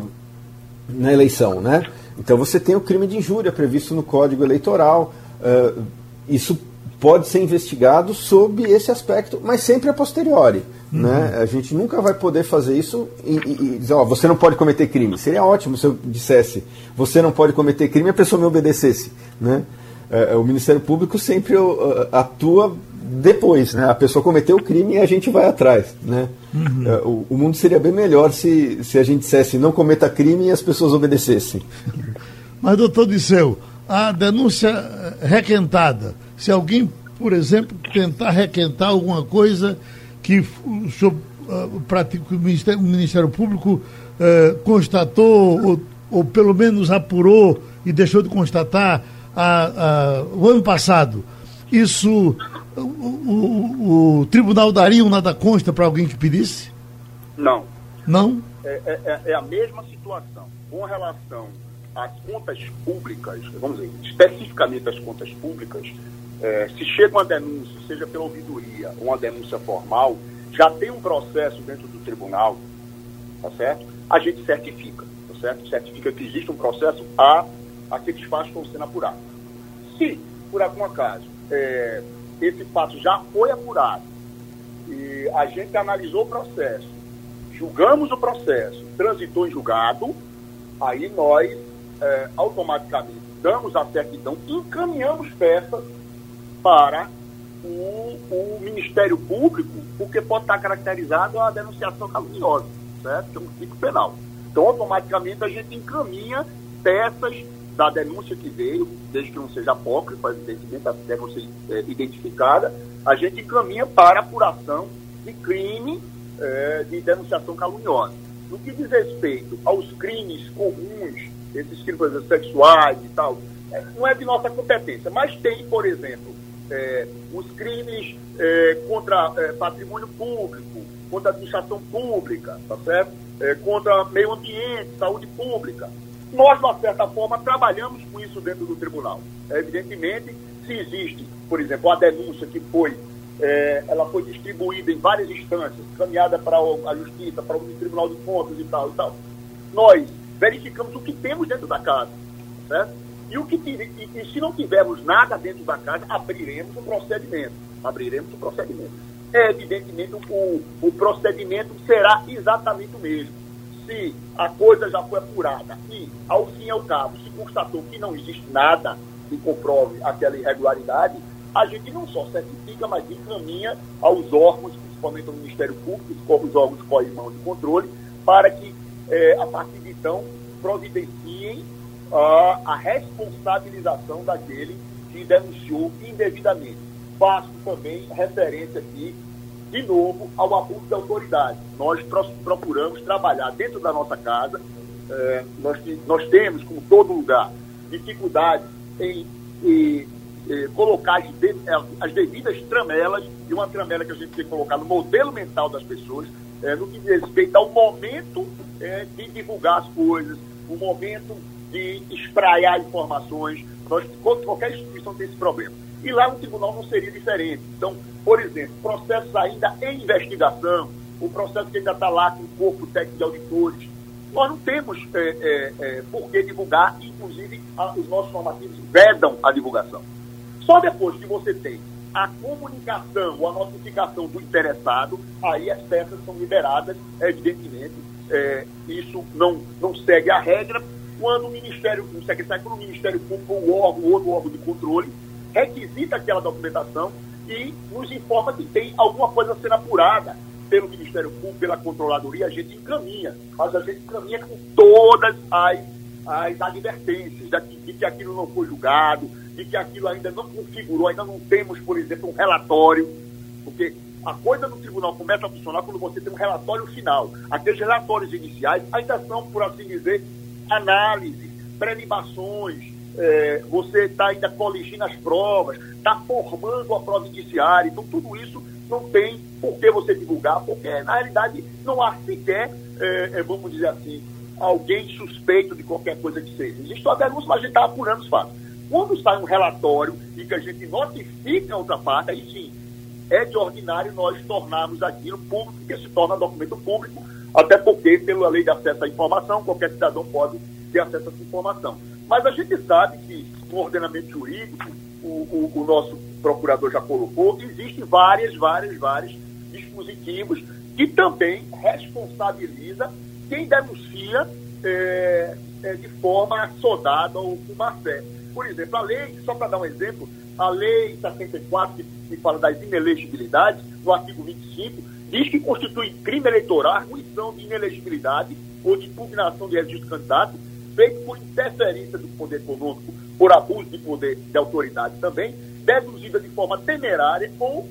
na eleição, né? Então você tem o crime de injúria previsto no Código Eleitoral. Uh, isso pode ser investigado sob esse aspecto, mas sempre a posteriori. Uhum. Né? A gente nunca vai poder fazer isso e, e, e dizer, ó, você não pode cometer crime. Seria ótimo se eu dissesse, você não pode cometer crime e a pessoa me obedecesse. Né? Uh, o Ministério Público sempre uh, atua depois, né? A pessoa cometeu o crime e a gente vai atrás, né? Uhum. É, o, o, mundo seria bem melhor se, se a gente dissesse não cometa crime e as pessoas obedecessem. Mas, doutor Disseu, a denúncia requentada, se alguém, por exemplo, tentar requentar alguma coisa que o, senhor, uh, o, Ministério, o Ministério Público uh, constatou ou, ou, pelo menos apurou e deixou de constatar a, a, o ano passado, isso o, o, o, tribunal daria um nada consta para alguém que pedisse? Não. Não? É, é, é, é, a mesma situação. Com relação às contas públicas, vamos dizer, especificamente as contas públicas, é, se chega uma denúncia, seja pela ouvidoria ou uma denúncia formal, já tem um processo dentro do tribunal, tá certo? A gente certifica, tá certo? Certifica que existe um processo a aqueles fatos estão sendo apurados. Se, por algum acaso, é, esse fato já foi apurado e a gente analisou o processo, julgamos o processo, transitou em julgado, aí nós é, automaticamente damos a certidão, encaminhamos peças para o, o, Ministério Público, porque pode estar caracterizado a denunciação caluniosa, certo? Que é um tipo penal. Então, automaticamente, a gente encaminha peças da denúncia que veio, desde que não seja apócrifa, evidentemente, a denúncia é, identificada, a gente encaminha para apuração de crime é, de denunciação caluniosa. No que diz respeito aos crimes comuns, esses crimes sexuais e tal, é, não é de nossa competência, mas tem, por exemplo, é, os crimes é, contra é, patrimônio público, contra administração pública, tá certo? contra meio ambiente, saúde pública. Nós, de uma certa forma, trabalhamos com isso dentro do tribunal. É, evidentemente, se existe, por exemplo, a denúncia que foi, é, ela foi distribuída em várias instâncias, caminhada para a Justiça, para o Tribunal de Contas e tal e tal, nós verificamos o que temos dentro da casa, certo? E, o que, e, e se não tivermos nada dentro da casa, abriremos o procedimento. Abriremos o procedimento. É, evidentemente, o, o procedimento será exatamente o mesmo se a coisa já foi apurada e, ao fim e ao cabo, se constatou que não existe nada que comprove aquela irregularidade, a gente não só certifica, mas encaminha aos órgãos, principalmente ao Ministério Público, os órgãos corrimão de controle, para que, é, a partir de então, providenciem a, responsabilização daquele que denunciou indevidamente. Faço também referência aqui de novo, ao abuso da autoridade. Nós procuramos trabalhar dentro da nossa casa. É, nós, nós temos, como todo lugar, dificuldade em, em, em colocar as, de, as, devidas tramelas, e uma tramela que a gente tem que colocar no modelo mental das pessoas, é, no que diz respeito ao momento é, de divulgar as coisas, o momento de espraiar informações. Nós, qualquer instituição tem esse problema. E lá no tribunal não seria diferente. Então, por exemplo, processos ainda em investigação, o processo que ainda está lá com o corpo técnico de auditores, nós não temos é, é, é, por que divulgar, inclusive a, os nossos normativos vedam a divulgação. Só depois que você tem a comunicação ou a notificação do interessado, aí as peças são liberadas, evidentemente. É, isso não, não segue a regra. Quando o Ministério, o secretário, quando o Ministério Público ou o órgão, outro órgão de controle, requisita aquela documentação e nos informa que tem alguma coisa sendo apurada pelo Ministério Público, pela Controladoria, a gente encaminha, mas a gente encaminha com todas as, as advertências de, de que aquilo não foi julgado, de que aquilo ainda não configurou, ainda não temos, por exemplo, um relatório, porque a coisa no tribunal começa a funcionar quando você tem um relatório final. Aqueles relatórios iniciais ainda são, por assim dizer, análise, prelibações, é, você está ainda coligindo as provas, está formando a prova indiciária. Então, tudo isso não tem por que você divulgar, porque, na realidade, não há sequer, é, é, vamos dizer assim, alguém suspeito de qualquer coisa que seja. Existe uma denúncia, mas a gente está apurando os fatos. Quando sai um relatório e que a gente notifica a outra parte, aí sim, é de ordinário nós tornarmos aquilo público, que se torna documento público, até porque, pela lei de acesso à informação, qualquer cidadão pode ter acesso a essa informação. Mas a gente sabe que no ordenamento jurídico, o, o, o nosso procurador já colocou, existem várias, várias, vários dispositivos que também responsabiliza quem denuncia é, é, de forma sodada ou com má fé. Por exemplo, a lei, só para dar um exemplo, a lei 74, que, que fala das inelegibilidades, no artigo 25, diz que constitui crime eleitoral arguição de inelegibilidade ou de impugnação de registro de candidato feito por interferência do poder econômico, por abuso de poder de autoridade também, deduzida de forma temerária ou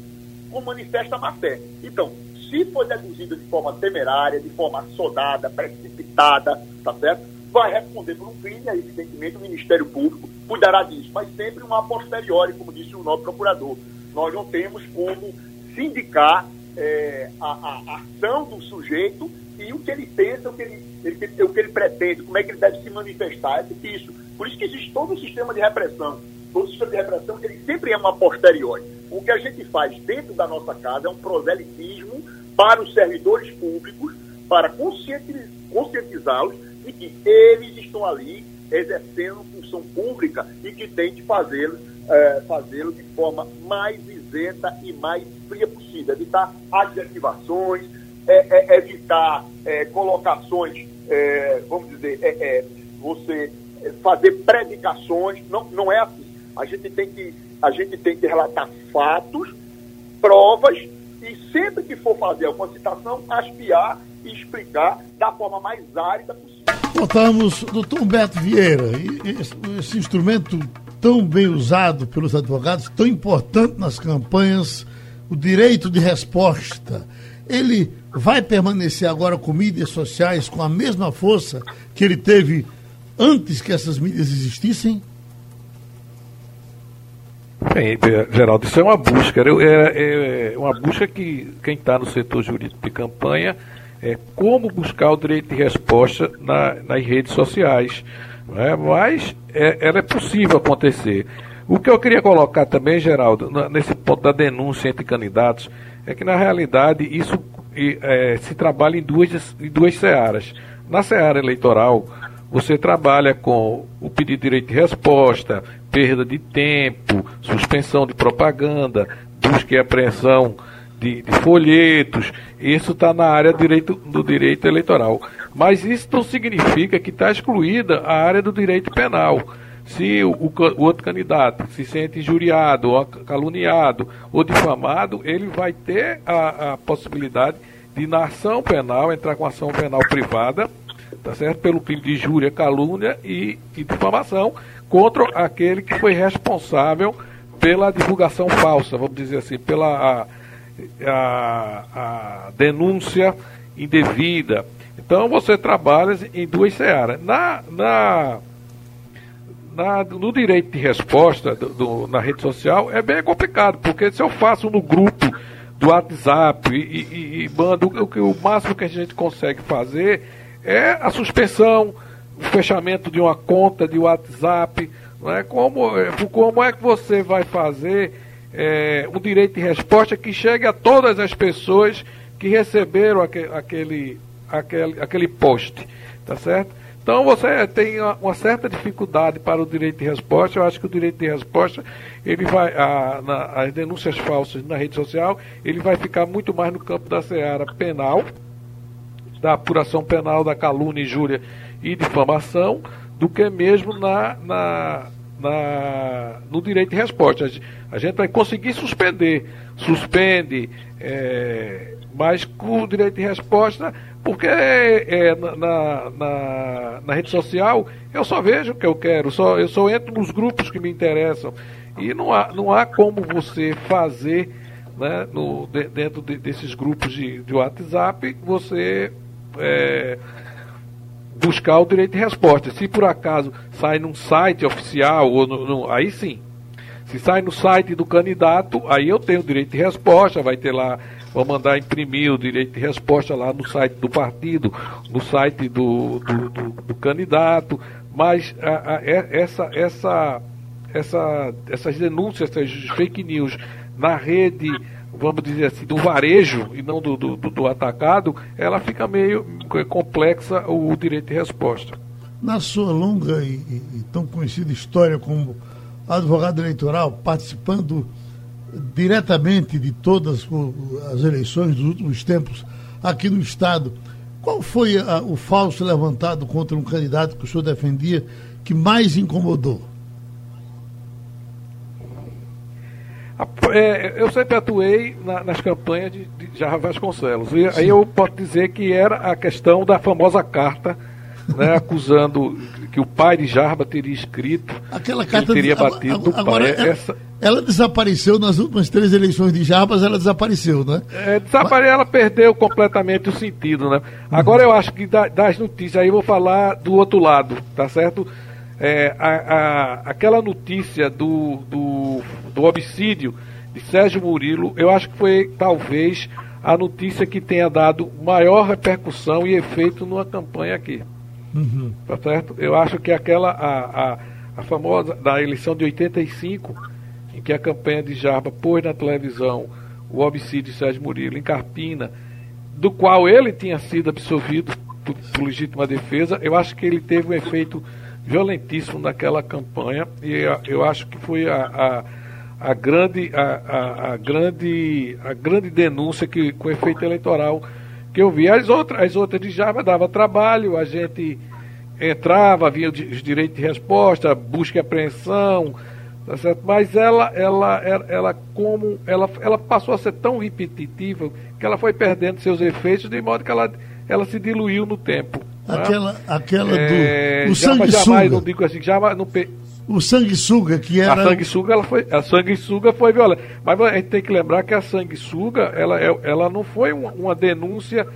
com manifesta má-fé. Então, se for deduzida de forma temerária, de forma assodada, precipitada, tá certo? Vai responder por um crime, aí, evidentemente, o Ministério Público cuidará disso, mas sempre uma posteriori, como disse o nosso procurador. Nós não temos como sindicar é, a, a, a ação do sujeito e o que ele pensa, o que ele, ele, o que ele pretende, como é que ele deve se manifestar, é difícil. Por isso que existe todo o sistema de repressão. Todo sistema de repressão, ele sempre é uma posteriori. O que a gente faz dentro da nossa casa é um proselitismo para os servidores públicos, para conscientizá-los de que eles estão ali exercendo função pública e que tem fazê-lo é, fazê-lo de forma mais isenta e mais fria possível, evitar adjetivações, é, é, evitar é, colocações, é, vamos dizer, é, você fazer predicações, não, não é assim. A gente, tem que, a gente tem que relatar fatos, provas, e sempre que for fazer alguma citação, aspiar e explicar da forma mais árida possível. Voltamos, doutor Humberto Vieira, esse, esse instrumento tão bem usado pelos advogados, tão importante nas campanhas, o direito de resposta, ele vai permanecer agora com mídias sociais com a mesma força que ele teve antes que essas mídias existissem? Bem, Geraldo, isso é uma busca. É, é uma busca que quem está no setor jurídico de campanha é como buscar o direito de resposta na, nas redes sociais. Né? Mas é, ela é possível acontecer. O que eu queria colocar também, Geraldo, nesse ponto da denúncia entre candidatos, é que na realidade isso é, se trabalha em duas, em duas searas. Na seara eleitoral, você trabalha com o pedido de direito de resposta, perda de tempo, suspensão de propaganda, busca e apreensão de, de folhetos. Isso está na área direito, do direito eleitoral. Mas isso não significa que está excluída a área do direito penal. Se o, o, outro candidato se sente injuriado, ou caluniado ou difamado, ele vai ter a, a possibilidade de, na ação penal, entrar com ação penal privada, tá certo? Pelo crime de injúria, calúnia e, e difamação contra aquele que foi responsável pela divulgação falsa, vamos dizer assim, pela a, a, a denúncia indevida. Então você trabalha em duas searas. Na, na, na, no direito de resposta do, do, na rede social é bem complicado, porque se eu faço no grupo do WhatsApp e, e, e mando, o, o máximo que a gente consegue fazer é a suspensão, o fechamento de uma conta de WhatsApp. Não é? como, como é que você vai fazer é, um direito de resposta que chegue a todas as pessoas que receberam aquele, aquele, aquele, aquele post, tá certo? Então você tem uma, certa dificuldade para o direito de resposta. Eu acho que o direito de resposta, ele vai, a, na, as denúncias falsas na rede social, ele vai ficar muito mais no campo da seara penal, da apuração penal, da calúnia, injúria e difamação, do que mesmo na, na, na no direito de resposta. A gente vai conseguir suspender, suspende, é, mas com o direito de resposta, porque é, na, na, na, rede social eu só vejo o que eu quero, só, eu só entro nos grupos que me interessam. E não há, não há como você fazer né, no, de, dentro de, desses grupos de, de WhatsApp, você é, buscar o direito de resposta. Se por acaso sai num site oficial, ou no, no, aí sim. Se sai no site do candidato, aí eu tenho o direito de resposta, vai ter lá, vou mandar imprimir o direito de resposta lá no site do partido, no site do, do, do, do candidato, mas a, a, essa, essa, essa, essas denúncias, essas fake news na rede vamos dizer assim, do varejo e não do, do, do, atacado, ela fica meio complexa o direito de resposta. Na sua longa e, e tão conhecida história como advogado eleitoral, participando diretamente de todas as eleições dos últimos tempos aqui no Estado, qual foi a, o falso levantado contra um candidato que o senhor defendia que mais incomodou? É, eu sempre atuei na, nas campanhas de, de Jarra Vasconcelos. E aí eu posso dizer que era a questão da famosa carta, né, acusando que o pai de Jarba teria escrito Aquela carta teria batido agora, agora ela, Essa... ela, desapareceu nas últimas três eleições de Jarbas, ela desapareceu, né? É, desapareceu, ela perdeu completamente o sentido, né? Agora eu acho que das notícias, aí eu vou falar do outro lado, tá certo? É, a, a, aquela notícia do, do, do homicídio de Sérgio Murilo, eu acho que foi talvez a notícia que tenha dado maior repercussão e efeito numa campanha aqui. Uhum. Tá certo? Eu acho que aquela, a, a, a famosa da eleição de 85, em que a campanha de Jarba pôs na televisão o homicídio de Sérgio Murilo em Carpina, do qual ele tinha sido absolvido por, por legítima defesa, eu acho que ele teve um efeito violentíssimo naquela campanha e eu acho que foi a, a, a grande, a, a, a, grande, a grande denúncia que, com efeito eleitoral que eu vi. As outras, as outras de Java dava trabalho, a gente entrava, havia os direitos de resposta, busca e apreensão, tá certo? mas ela, ela, ela, ela, como, ela, ela passou a ser tão repetitiva que ela foi perdendo seus efeitos, de modo que ela, ela se diluiu no tempo. Aquela, né? aquela do. É, o sanguessuga. Jamais, não digo assim, jamais, não, o sanguessuga, que era. A sanguessuga, ela foi, a sanguessuga foi violenta. Mas a gente tem que lembrar que a sanguessuga, ela, é, ela não foi uma, uma denúncia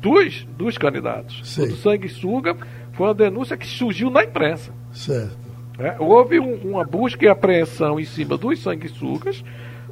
dos, dos candidatos. Sei. O sanguessuga foi uma denúncia que surgiu na imprensa. Certo. É, houve um, uma busca e apreensão em cima dos sanguessugas,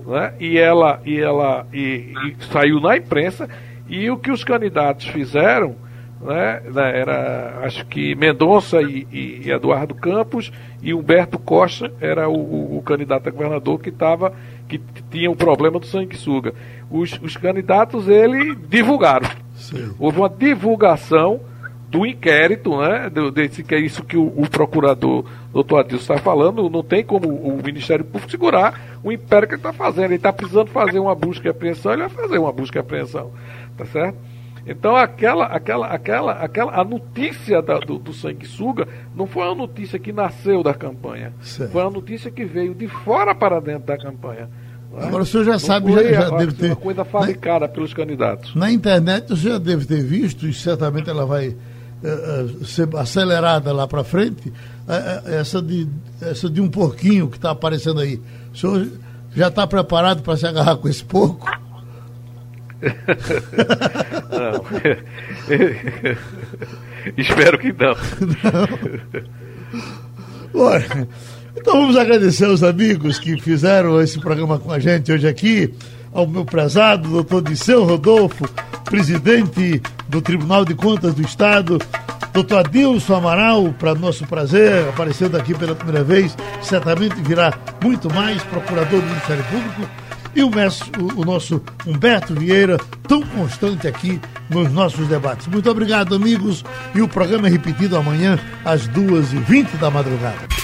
né, e ela, e ela e, e saiu na imprensa, e o que os candidatos fizeram né, era acho que Mendonça e, e, Eduardo Campos e Humberto Costa era o, o, o candidato a governador que estava que tinha o problema do sanguessuga. Os, os candidatos ele divulgaram. Sim. Houve uma divulgação do inquérito, né? Desse, que é isso que o, o procurador doutor Adilson está falando, não tem como o Ministério Público segurar o império que ele está fazendo. Ele está precisando fazer uma busca e apreensão, ele vai fazer uma busca e apreensão. Tá certo? Então aquela, aquela, aquela, aquela, a notícia da, do, do sanguessuga não foi uma notícia que nasceu da campanha, certo. foi uma notícia que veio de fora para dentro da campanha. É? Agora o senhor já não sabe, já, já deve ter. Uma coisa fabricada na, pelos candidatos. Na internet o senhor já deve ter visto, e certamente ela vai uh, ser acelerada lá para frente, uh, essa, de, essa de um porquinho que está aparecendo aí. O senhor já está preparado para se agarrar com esse porco? Não. Espero que não. não. Então vamos agradecer aos amigos que fizeram esse programa com a gente hoje aqui, ao meu prezado doutor Disseu Rodolfo, presidente do Tribunal de Contas do Estado, doutor Adilson Amaral, para nosso prazer, aparecendo aqui pela primeira vez, certamente virá muito mais, procurador do Ministério Público, e o, mestre, o, o nosso Humberto Vieira, tão constante aqui nos nossos debates. Muito obrigado, amigos, e o programa é repetido amanhã às 2h20 da madrugada.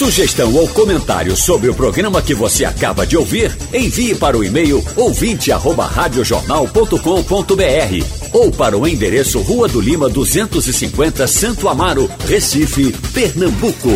Sugestão ou comentário sobre o programa que você acaba de ouvir, envie para o e-mail ouvinte@radiojornal.com.br ou para o endereço Rua do Lima 250, Santo Amaro, Recife, Pernambuco.